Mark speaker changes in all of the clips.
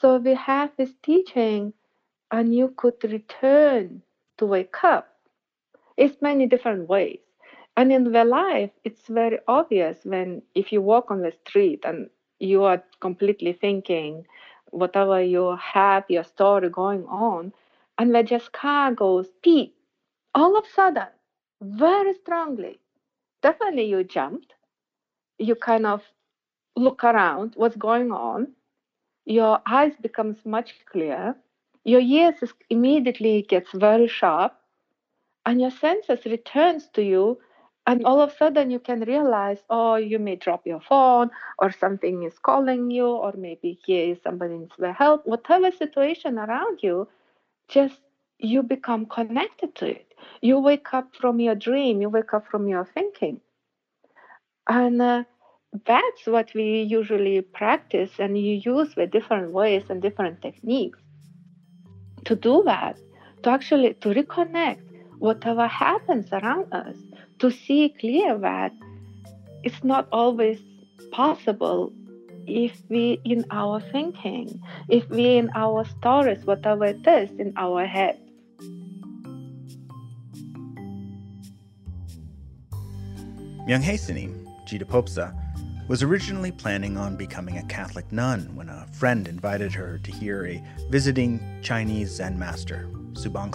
Speaker 1: So we have this teaching, and you could return to wake up. It's many different ways. And in the life, it's very obvious when if you walk on the street and you are completely thinking whatever you have, your story going on, and the just car goes beep, all of a sudden, very strongly, definitely you jumped. You kind of look around what's going on. Your eyes becomes much clearer. Your ears immediately gets very sharp, and your senses returns to you and all of a sudden you can realize oh you may drop your phone or something is calling you or maybe here is somebody needs help whatever situation around you just you become connected to it you wake up from your dream you wake up from your thinking and uh, that's what we usually practice and you use with different ways and different techniques to do that to actually to reconnect whatever happens around us to see clear that it's not always possible if we in our thinking, if we in our stories, whatever it is in our head.
Speaker 2: Myung-Hae Sanim, Jita Popsa, was originally planning on becoming a Catholic nun when a friend invited her to hear a visiting Chinese Zen master, Subang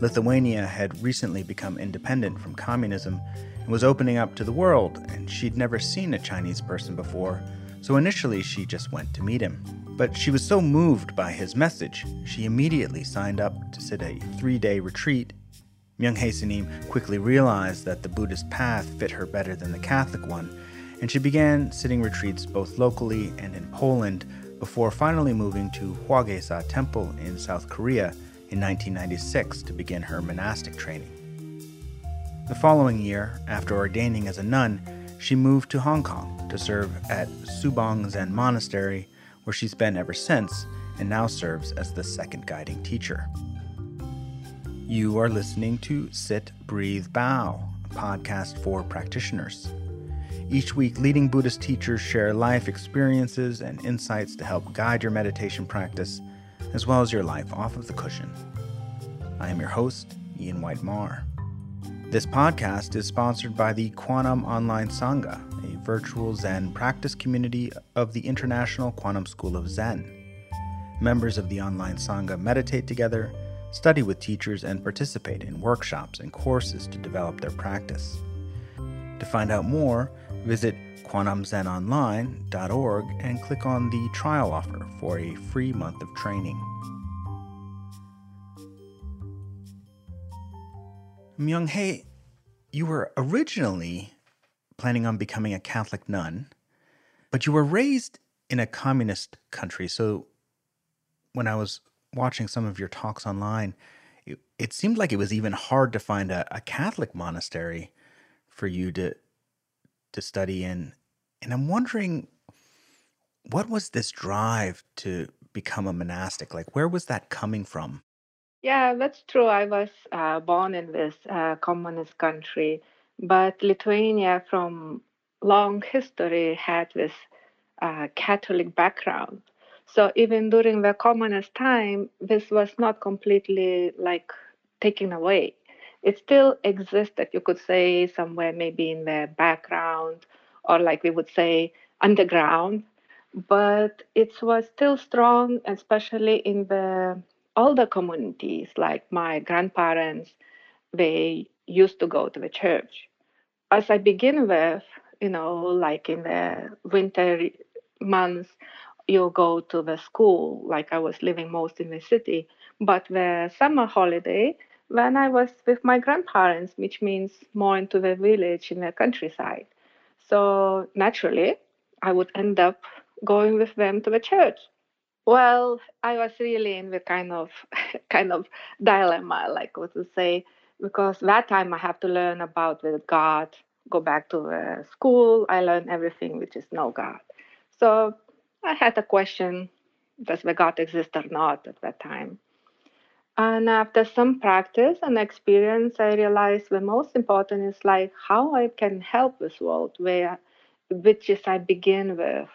Speaker 2: Lithuania had recently become independent from communism and was opening up to the world, and she'd never seen a Chinese person before, so initially she just went to meet him. But she was so moved by his message, she immediately signed up to sit a three day retreat. Myung-Hae Sanim quickly realized that the Buddhist path fit her better than the Catholic one, and she began sitting retreats both locally and in Poland before finally moving to Hwagyesa Temple in South Korea in 1996 to begin her monastic training. The following year, after ordaining as a nun, she moved to Hong Kong to serve at Subong Zen Monastery, where she's been ever since and now serves as the second guiding teacher. You are listening to Sit, Breathe, Bow, a podcast for practitioners. Each week, leading Buddhist teachers share life experiences and insights to help guide your meditation practice as well as your life off of the cushion. I am your host, Ian White Marr. This podcast is sponsored by the Quantum Online Sangha, a virtual Zen practice community of the International Quantum School of Zen. Members of the online Sangha meditate together, study with teachers, and participate in workshops and courses to develop their practice. To find out more, visit kwanumzenonline.org and click on the trial offer for a free month of training. Myung-Hae, you were originally planning on becoming a Catholic nun, but you were raised in a communist country. So when I was watching some of your talks online, it, it seemed like it was even hard to find a, a Catholic monastery for you to to study in. And I'm wondering what was this drive to become a monastic? Like, where was that coming from?
Speaker 1: Yeah, that's true. I was uh, born in this uh, communist country, but Lithuania, from long history, had this uh, Catholic background. So even during the communist time, this was not completely like taken away. It still existed, you could say, somewhere maybe in the background, or like we would say, underground. But it was still strong, especially in the older communities, like my grandparents, they used to go to the church. As I begin with, you know, like in the winter months, you go to the school, like I was living most in the city. But the summer holiday, when I was with my grandparents, which means more into the village in the countryside. So naturally, I would end up going with them to the church. Well, I was really in the kind of kind of dilemma, like what to say, because that time I have to learn about the God, go back to the school. I learned everything which is no God. So I had a question: Does the God exist or not at that time? And after some practice and experience, I realized the most important is like how I can help this world, where which is I begin with.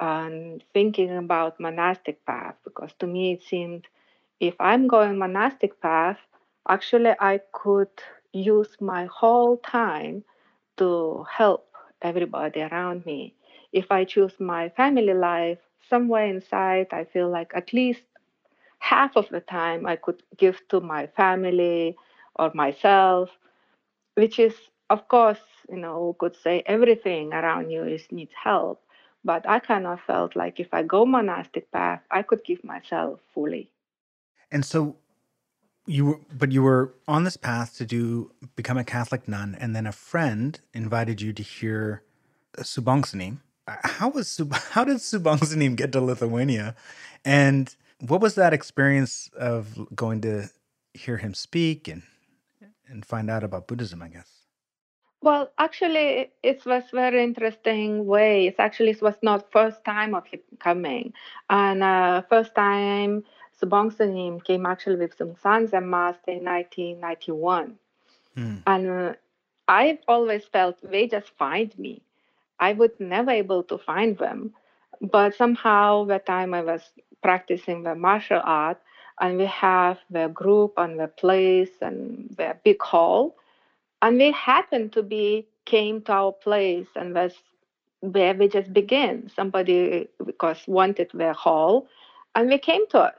Speaker 1: and thinking about monastic path because to me it seemed if I'm going monastic path, actually I could use my whole time to help everybody around me. If I choose my family life, somewhere inside I feel like at least half of the time I could give to my family or myself, which is of course, you know, could say everything around you is needs help. But I kind of felt like if I go monastic path, I could give myself fully.
Speaker 2: And so you were, but you were on this path to do become a Catholic nun, and then a friend invited you to hear uh, Subongsanim. Uh, how was how did Subongsanim get to Lithuania, and what was that experience of going to hear him speak and and find out about Buddhism? I guess.
Speaker 1: Well, actually, it was very interesting way. It actually it was not first time of him coming, and uh, first time Subongsanim came actually with some sons and master in 1991. Hmm. And uh, I've always felt they just find me. I would never able to find them. But somehow the time I was practicing the martial art and we have the group and the place and the big hall and we happened to be came to our place and was where we just began somebody because wanted the hall and they came to us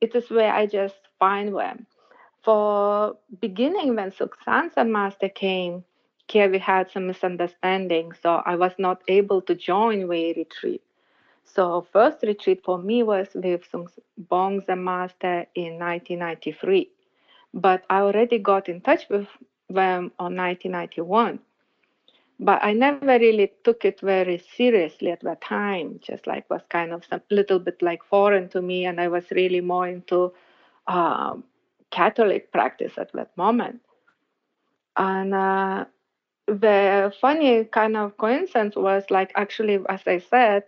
Speaker 1: it is where I just find them. For beginning, when Suksansa Master came, here we had some misunderstanding, so I was not able to join the retreat. So first retreat for me was with Bongsa Master in 1993, but I already got in touch with them on 1991 but I never really took it very seriously at that time. Just like was kind of a little bit like foreign to me, and I was really more into um, Catholic practice at that moment. And uh, the funny kind of coincidence was like actually, as I said,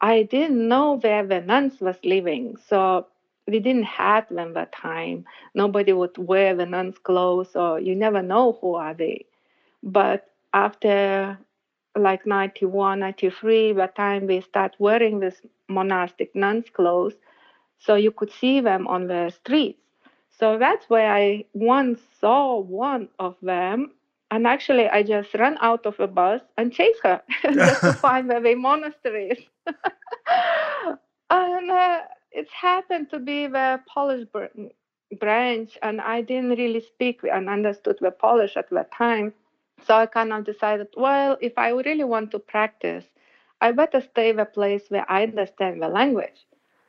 Speaker 1: I didn't know where the nuns was living, so we didn't have them that time. Nobody would wear the nuns' clothes, or you never know who are they. But after like 91, 93, by the time we start wearing this monastic nuns clothes, so you could see them on the streets. So that's where I once saw one of them, and actually I just ran out of a bus and chased her just to find where the monastery is. and uh, it happened to be the Polish branch, and I didn't really speak and understood the Polish at that time. So I kind of decided, well, if I really want to practice, I better stay the place where I understand the language.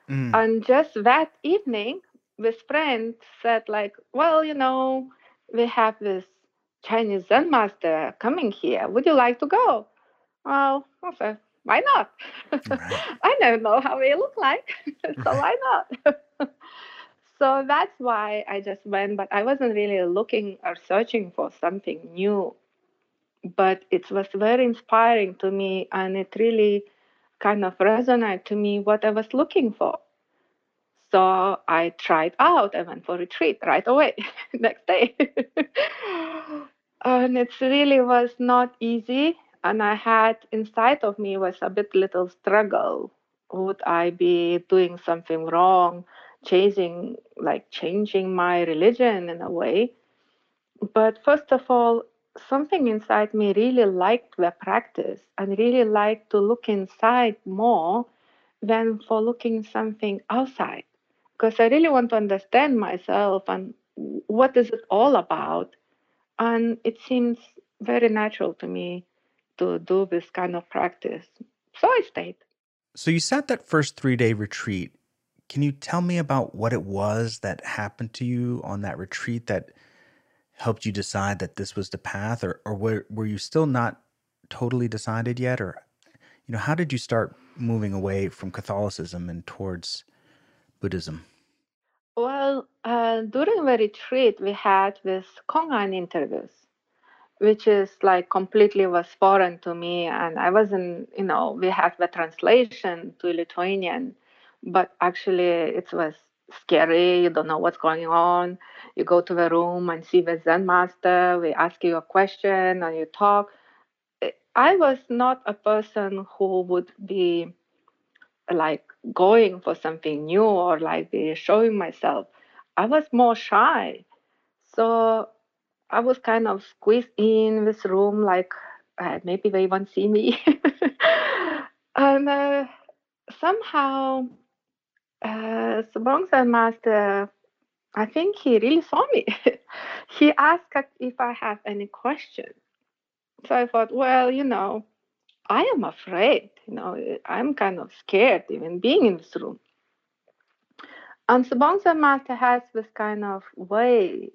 Speaker 1: Mm. And just that evening, this friend said, like, well, you know, we have this Chinese Zen master coming here. Would you like to go? Well, I said, why not? Right. I don't know how they look like, so why not? so that's why I just went, but I wasn't really looking or searching for something new but it was very inspiring to me and it really kind of resonated to me what I was looking for. So I tried out. I went for retreat right away, next day. And it really was not easy. And I had inside of me was a bit little struggle. Would I be doing something wrong, changing like changing my religion in a way? But first of all, something inside me really liked the practice and really liked to look inside more than for looking something outside because i really want to understand myself and what is it all about and it seems very natural to me to do this kind of practice. So i stayed.
Speaker 2: So you sat that first three day retreat. Can you tell me about what it was that happened to you on that retreat that helped you decide that this was the path or, or were, were you still not totally decided yet? Or you know how did you start moving away from catholicism and towards buddhism
Speaker 1: well uh, during the retreat we had this kongan interviews which is like completely was foreign to me and i wasn't you know we have the translation to lithuanian but actually it was scary. You don't know what's going on. You go to the room and see the Zen master. We ask you a question and you talk. I was not a person who would be like going for something new or like showing myself. I was more shy. So I was kind of squeezed in this room, like uh, maybe they won't see me. and uh, somehow, uh, Sabong Master, I think he really saw me. he asked if I have any questions. So I thought, well, you know, I am afraid. You know, I'm kind of scared even being in this room. And Sabong Master has this kind of way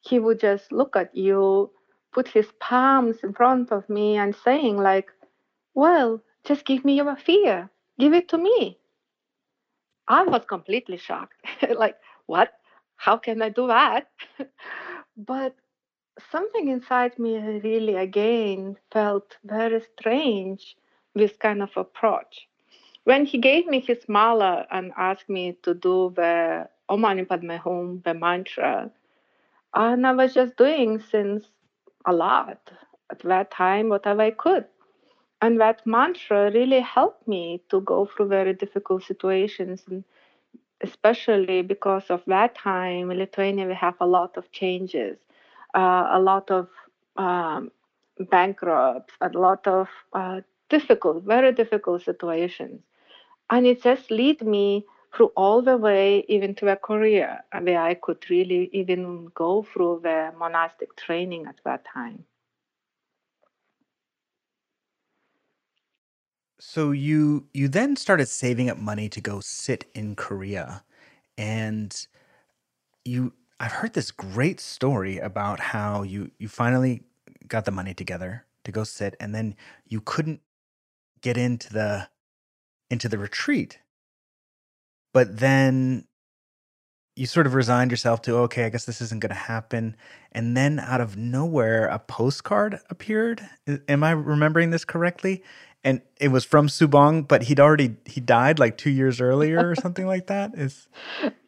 Speaker 1: he would just look at you, put his palms in front of me, and saying, like, Well, just give me your fear, give it to me. I was completely shocked. like, what? How can I do that? but something inside me really, again, felt very strange this kind of approach. When he gave me his mala and asked me to do the Om Mani Padme Hum, the mantra, and I was just doing since a lot at that time, whatever I could. And that mantra really helped me to go through very difficult situations. And especially because of that time in Lithuania, we have a lot of changes, uh, a lot of um, bankrupts, a lot of uh, difficult, very difficult situations. And it just led me through all the way even to a career where I could really even go through the monastic training at that time.
Speaker 2: So you you then started saving up money to go sit in Korea and you I've heard this great story about how you you finally got the money together to go sit and then you couldn't get into the into the retreat. But then you sort of resigned yourself to okay i guess this isn't going to happen. And then out of nowhere a postcard appeared. Am i remembering this correctly? And it was from subong but he'd already he died like two years earlier or something like that? Is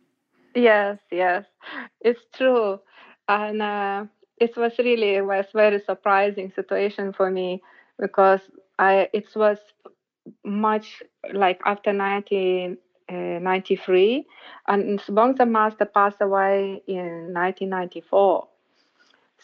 Speaker 1: yes yes it's true and uh, it was really was very surprising situation for me because i it was much like after 19 93, and Bongsa Master passed away in 1994.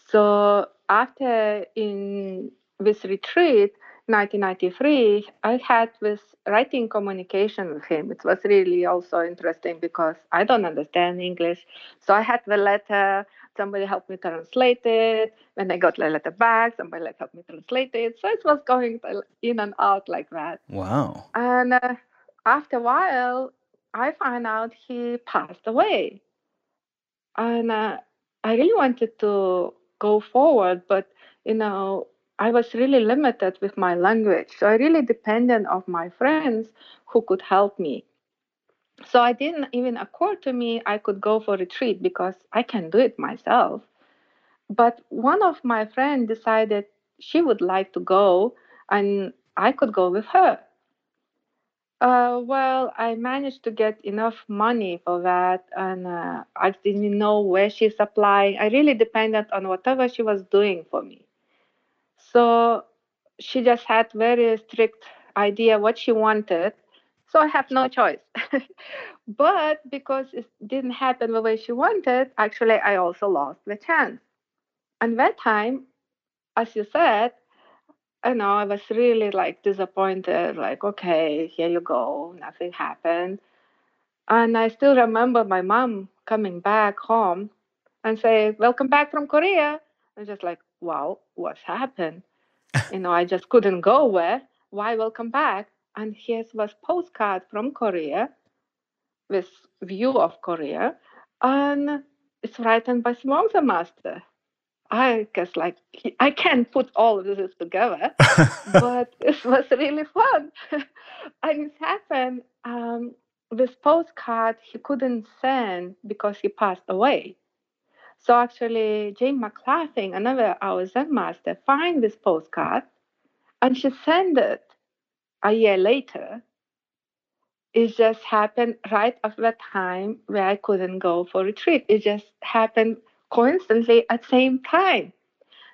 Speaker 1: So after in this retreat, 1993, I had this writing communication with him. It was really also interesting because I don't understand English. So I had the letter, somebody helped me translate it. When I got the letter back, somebody helped me translate it. So it was going in and out like that.
Speaker 2: Wow.
Speaker 1: And uh, after a while, I found out he passed away. And uh, I really wanted to go forward, but you know, I was really limited with my language. So I really depended on my friends who could help me. So I didn't even occur to me I could go for retreat because I can do it myself. But one of my friends decided she would like to go and I could go with her. Uh, well, I managed to get enough money for that, and uh, I didn't know where she's applying. I really depended on whatever she was doing for me. So she just had very strict idea what she wanted. So I have no choice. but because it didn't happen the way she wanted, actually, I also lost the chance. And that time, as you said, I know I was really like disappointed, like, okay, here you go, nothing happened. And I still remember my mom coming back home and say, Welcome back from Korea. I'm just like, wow, what's happened? you know, I just couldn't go where. Why welcome back? And here was postcard from Korea with view of Korea. And it's written by Smonsa Master. I guess like I can't put all of this together, but it was really fun. and it happened. Um, this postcard he couldn't send because he passed away. So actually, Jane McLaughlin, another our Zen master, find this postcard, and she sent it a year later. It just happened right after the time where I couldn't go for retreat. It just happened coincidentally at the same time,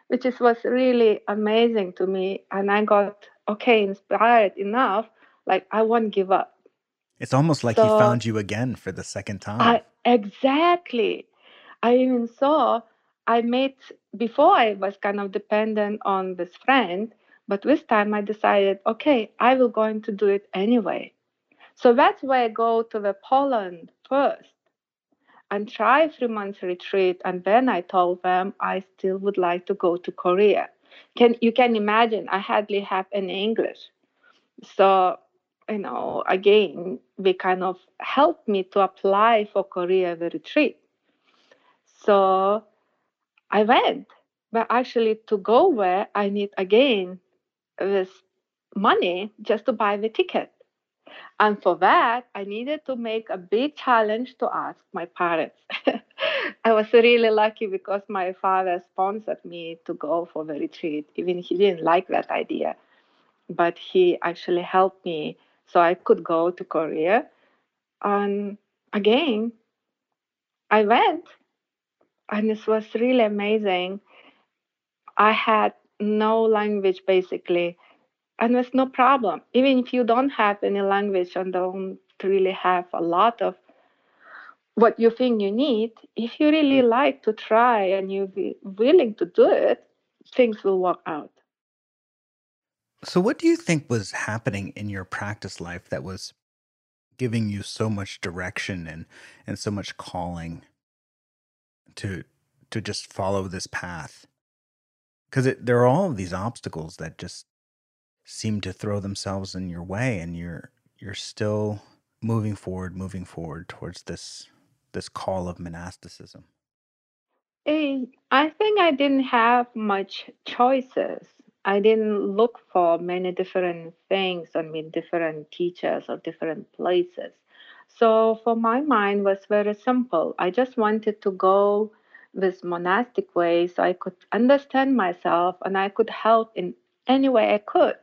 Speaker 1: which is, was really amazing to me. And I got okay inspired enough, like I won't give up.
Speaker 2: It's almost like so, he found you again for the second time.
Speaker 1: I, exactly. I even saw I made before I was kind of dependent on this friend, but this time I decided, okay, I will going to do it anyway. So that's why I go to the Poland first and try three months retreat, and then I told them I still would like to go to Korea. Can you can imagine I hardly have any English, so you know, again, they kind of helped me to apply for Korea the retreat. So I went, but actually to go where I need again this money just to buy the ticket. And for that, I needed to make a big challenge to ask my parents. I was really lucky because my father sponsored me to go for the retreat. Even he didn't like that idea, but he actually helped me so I could go to Korea. And again, I went, and this was really amazing. I had no language basically, and there's no problem. Even if you don't have any language and don't really have a lot of what you think you need, if you really like to try and you're willing to do it, things will work out.
Speaker 2: So, what do you think was happening in your practice life that was giving you so much direction and and so much calling to to just follow this path? Because there are all of these obstacles that just seem to throw themselves in your way, and you're you're still moving forward, moving forward towards this this call of monasticism.
Speaker 1: Eh, I think I didn't have much choices I didn't look for many different things I mean different teachers or different places. So for my mind was very simple. I just wanted to go this monastic way so I could understand myself and I could help in any way I could.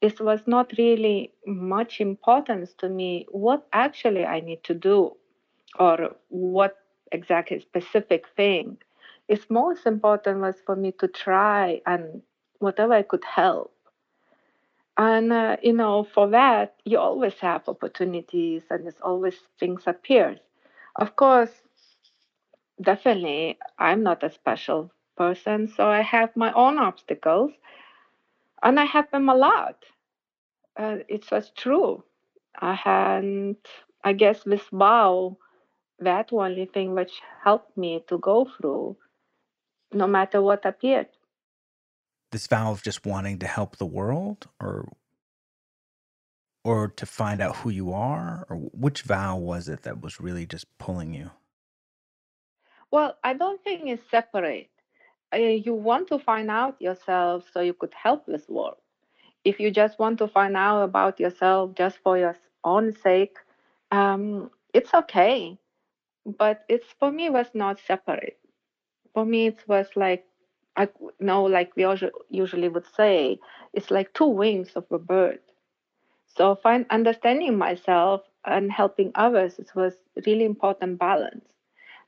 Speaker 1: This was not really much importance to me what actually I need to do or what exactly specific thing. It's most important was for me to try and whatever I could help. And, uh, you know, for that, you always have opportunities and there's always things appears. Of course, definitely, I'm not a special person, so I have my own obstacles and I have them a lot. Uh, it was true. I had, I guess, this vow, that only thing which helped me to go through, no matter what appeared
Speaker 2: this vow of just wanting to help the world or or to find out who you are? Or which vow was it that was really just pulling you?
Speaker 1: Well i don't think it's separate. Uh, you want to find out yourself so you could help this world. If you just want to find out about yourself just for your own sake um, it's okay. But it's for me was not separate. For me it was like I know, like we usually would say, it's like two wings of a bird. So find understanding myself and helping others it was really important balance.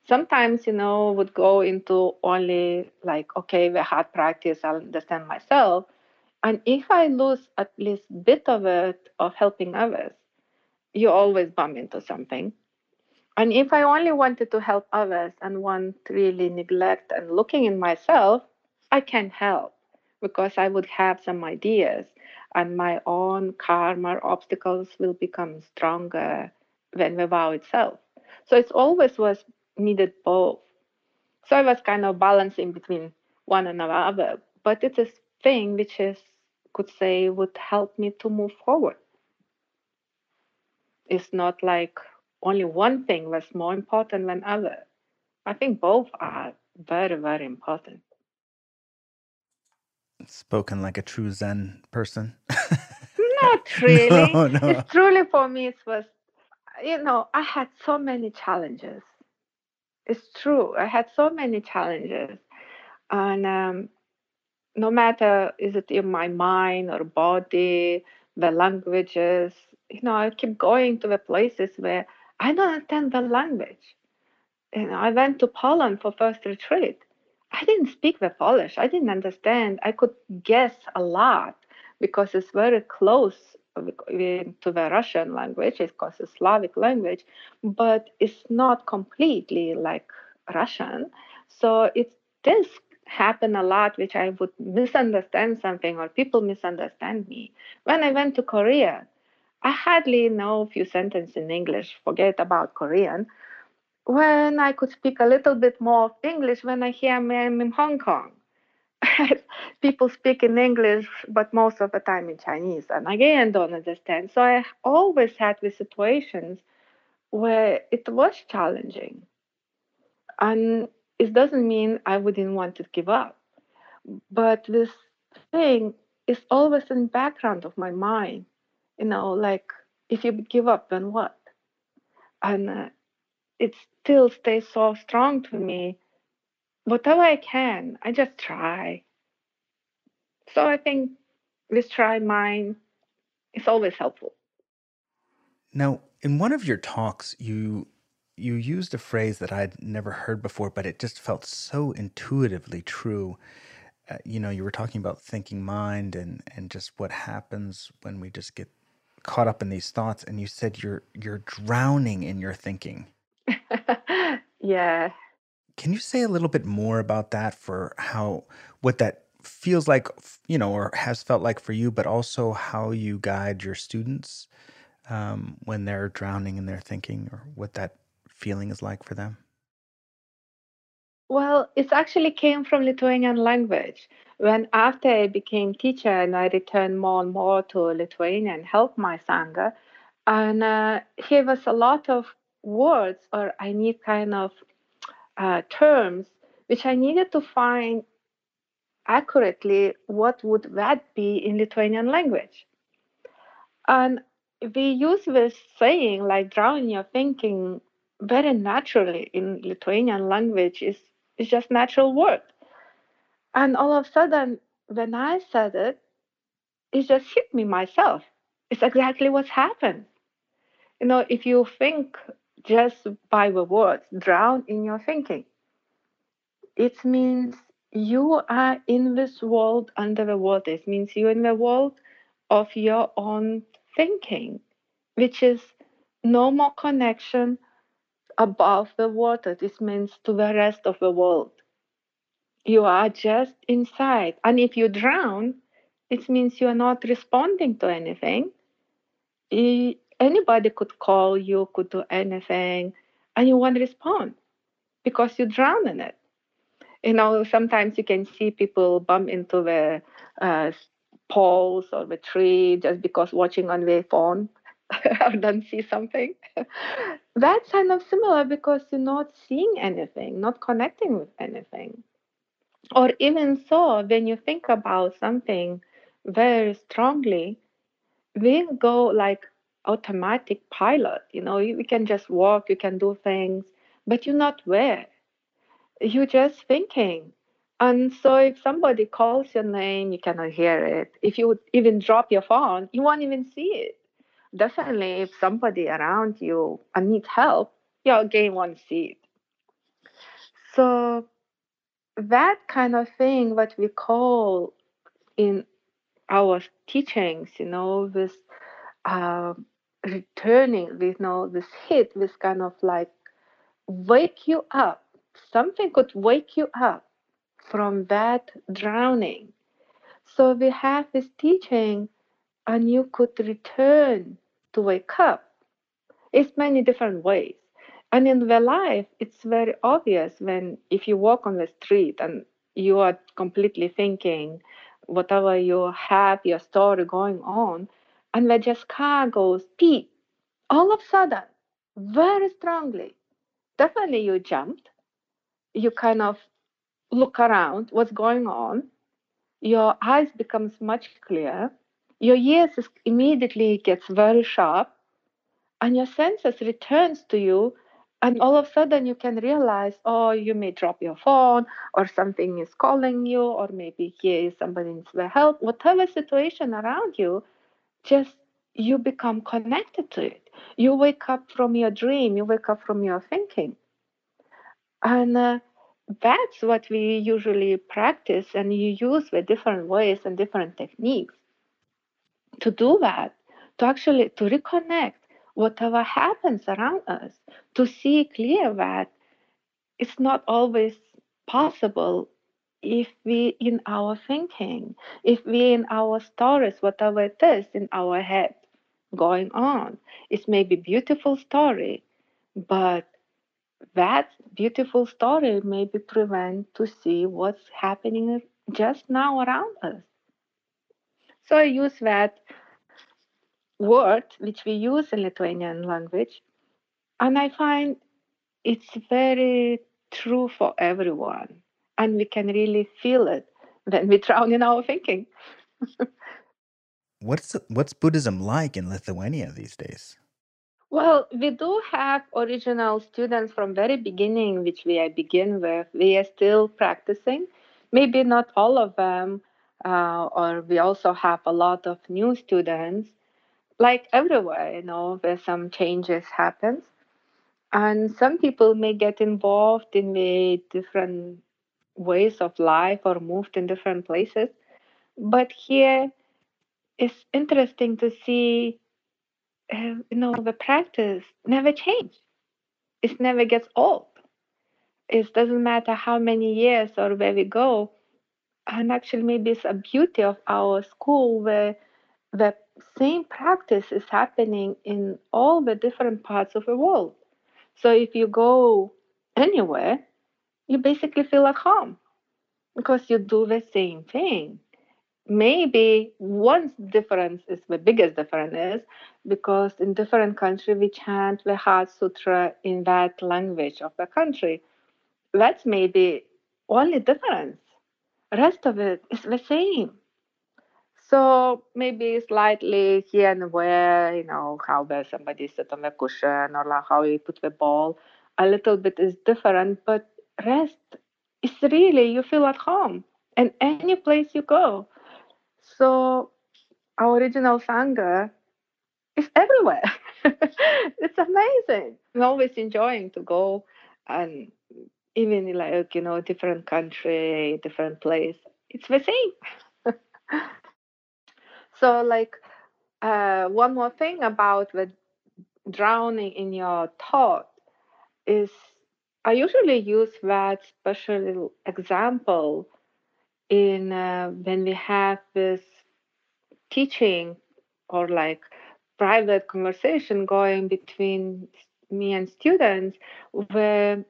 Speaker 1: Sometimes, you know, would go into only like, okay, the hard practice, I'll understand myself. And if I lose at least bit of it of helping others, you always bump into something. And if I only wanted to help others and want really neglect and looking in myself, I can help because I would have some ideas and my own karma obstacles will become stronger than the vow itself. So it always was needed both. So I was kind of balancing between one and another, but it's a thing which is could say would help me to move forward. It's not like only one thing was more important than other. I think both are very, very important
Speaker 2: spoken like a true Zen person.
Speaker 1: Not really. No, no. It's truly for me, it was, you know, I had so many challenges. It's true. I had so many challenges. And um, no matter is it in my mind or body, the languages, you know, I keep going to the places where I don't understand the language. You know, I went to Poland for first retreat I didn't speak the Polish. I didn't understand. I could guess a lot because it's very close to the Russian language. It's called a Slavic language, but it's not completely like Russian. So it does happen a lot, which I would misunderstand something or people misunderstand me. When I went to Korea, I hardly know a few sentences in English, forget about Korean. When I could speak a little bit more of English when I hear I'm in Hong Kong. people speak in English, but most of the time in Chinese, and again don't understand. So I always had these situations where it was challenging, and it doesn't mean I wouldn't want to give up, but this thing is always in background of my mind. You know, like if you give up, then what? And uh, it still stays so strong to me whatever I can, I just try. So I think this try mine is always helpful.
Speaker 2: Now, in one of your talks, you you used a phrase that I'd never heard before, but it just felt so intuitively true. Uh, you know, you were talking about thinking mind and and just what happens when we just get caught up in these thoughts, and you said you're you're drowning in your thinking.
Speaker 1: yeah,
Speaker 2: can you say a little bit more about that for how what that feels like, you know, or has felt like for you, but also how you guide your students um, when they're drowning in their thinking, or what that feeling is like for them?
Speaker 1: Well, it actually came from Lithuanian language. When after I became teacher and I returned more and more to Lithuania and help my sangha, and uh, here was a lot of words, or I need kind of uh, terms which I needed to find accurately what would that be in Lithuanian language. And we use this saying like drawing your thinking very naturally in Lithuanian language is, is just natural word. And all of a sudden, when I said it, it just hit me myself. It's exactly what's happened. You know, if you think just by the words, drown in your thinking. It means you are in this world under the water. It means you're in the world of your own thinking, which is no more connection above the water. This means to the rest of the world. You are just inside. And if you drown, it means you are not responding to anything anybody could call you, could do anything, and you won't respond because you drown in it. You know, sometimes you can see people bump into the uh, poles or the tree just because watching on their phone or don't see something. That's kind of similar because you're not seeing anything, not connecting with anything. Or even so, when you think about something very strongly, we go like automatic pilot. You know, you, can just walk, you can do things, but you're not where. You're just thinking. And so if somebody calls your name, you cannot hear it. If you even drop your phone, you won't even see it. Definitely, if somebody around you and needs help, you again won't see it. So that kind of thing, what we call in our teachings, you know, this uh, returning with you know this hit this kind of like wake you up. Something could wake you up from that drowning. So we have this teaching and you could return to wake up. It's many different ways. And in the life it's very obvious when if you walk on the street and you are completely thinking whatever you have your story going on and when just car goes beep, all of a sudden, very strongly, definitely you jumped. You kind of look around, what's going on. Your eyes becomes much clearer. Your ears immediately gets very sharp, and your senses returns to you. And all of a sudden, you can realize, oh, you may drop your phone, or something is calling you, or maybe here is somebody needs help. Whatever situation around you, just you become connected to it. You wake up from your dream, you wake up from your thinking. And uh, that's what we usually practice, and you use the different ways and different techniques to do that, to actually to reconnect whatever happens around us, to see clear that it's not always possible if we in our thinking, if we in our stories, whatever it is in our head going on. It may be beautiful story, but that beautiful story may be prevent to see what's happening just now around us. So I use that word which we use in Lithuanian language, and I find it's very true for everyone, and we can really feel it when we drown in our thinking.
Speaker 2: what's what's Buddhism like in Lithuania these days?
Speaker 1: Well, we do have original students from very beginning, which we begin with. We are still practicing. Maybe not all of them, uh, or we also have a lot of new students. Like everywhere, you know, where some changes happens, and some people may get involved in the different ways of life or moved in different places. But here, it's interesting to see uh, you know, the practice never change. It never gets old. It doesn't matter how many years or where we go. And actually, maybe it's a beauty of our school where the same practice is happening in all the different parts of the world. So if you go anywhere, you basically feel at home because you do the same thing. Maybe one difference is the biggest difference is because in different country we chant the heart sutra in that language of the country. That's maybe only difference. Rest of it is the same. So maybe slightly here and where you know how where somebody sit on the cushion or how you put the ball a little bit is different but rest is really you feel at home and any place you go so our original Sangha is everywhere. it's amazing. I'm always enjoying to go and even like, you know, different country, different place. It's the same. so like uh, one more thing about the drowning in your thought is I usually use that special example in uh, when we have this teaching or like private conversation going between me and students where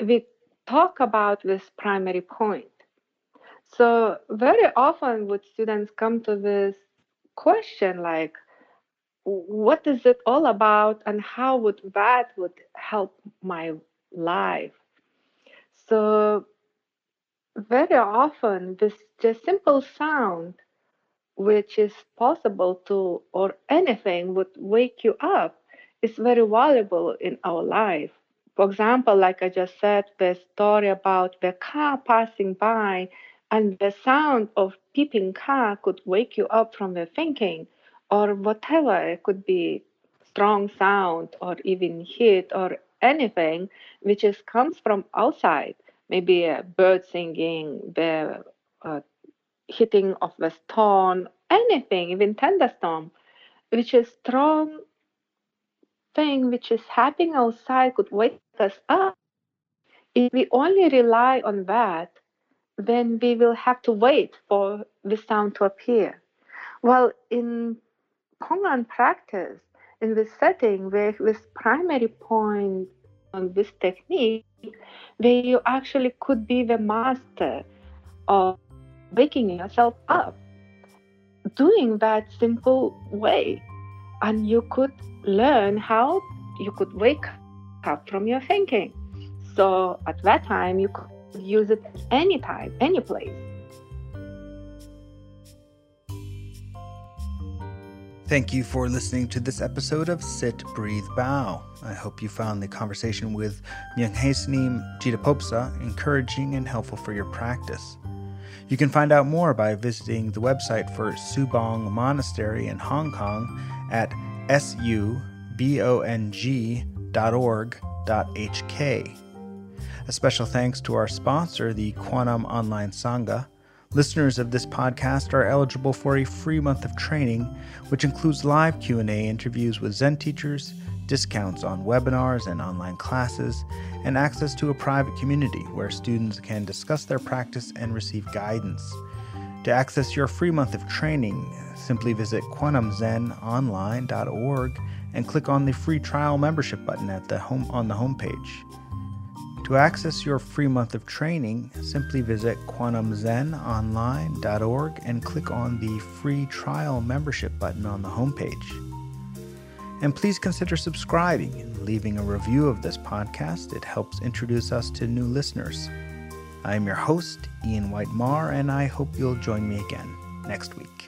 Speaker 1: we talk about this primary point. So very often would students come to this question like what is it all about and how would that would help my life. So very often this just simple sound which is possible to or anything would wake you up is very valuable in our life. For example like i just said the story about the car passing by and the sound of peeping car could wake you up from the thinking or whatever it could be strong sound or even heat or anything which is comes from outside maybe a bird singing, the uh, hitting of the stone, anything, even thunderstorm, which is strong thing which is happening outside could wake us up. If we only rely on that, then we will have to wait for the sound to appear. Well, in Kongan practice, in this setting where this primary point this technique where you actually could be the master of waking yourself up doing that simple way. And you could learn how you could wake up from your thinking. So at that time you could use it anytime any place
Speaker 2: Thank you for listening to this episode of Sit, Breathe, Bow. I hope you found the conversation with Myunghaesanim Jitapopsa encouraging and helpful for your practice. You can find out more by visiting the website for Subong Monastery in Hong Kong at subong.org.hk. A special thanks to our sponsor, the Quantum Online Sangha, Listeners of this podcast are eligible for a free month of training, which includes live Q&A interviews with Zen teachers, discounts on webinars and online classes, and access to a private community where students can discuss their practice and receive guidance. To access your free month of training, simply visit kwanumzenonline.org and click on the free trial membership button at the home on the homepage. To access your free month of training, simply visit kwanumzenonline.org and click on the free trial membership button on the homepage. And please consider subscribing and leaving a review of this podcast. It helps introduce us to new listeners. I'm your host, Ian White Marr, and I hope you'll join me again next week.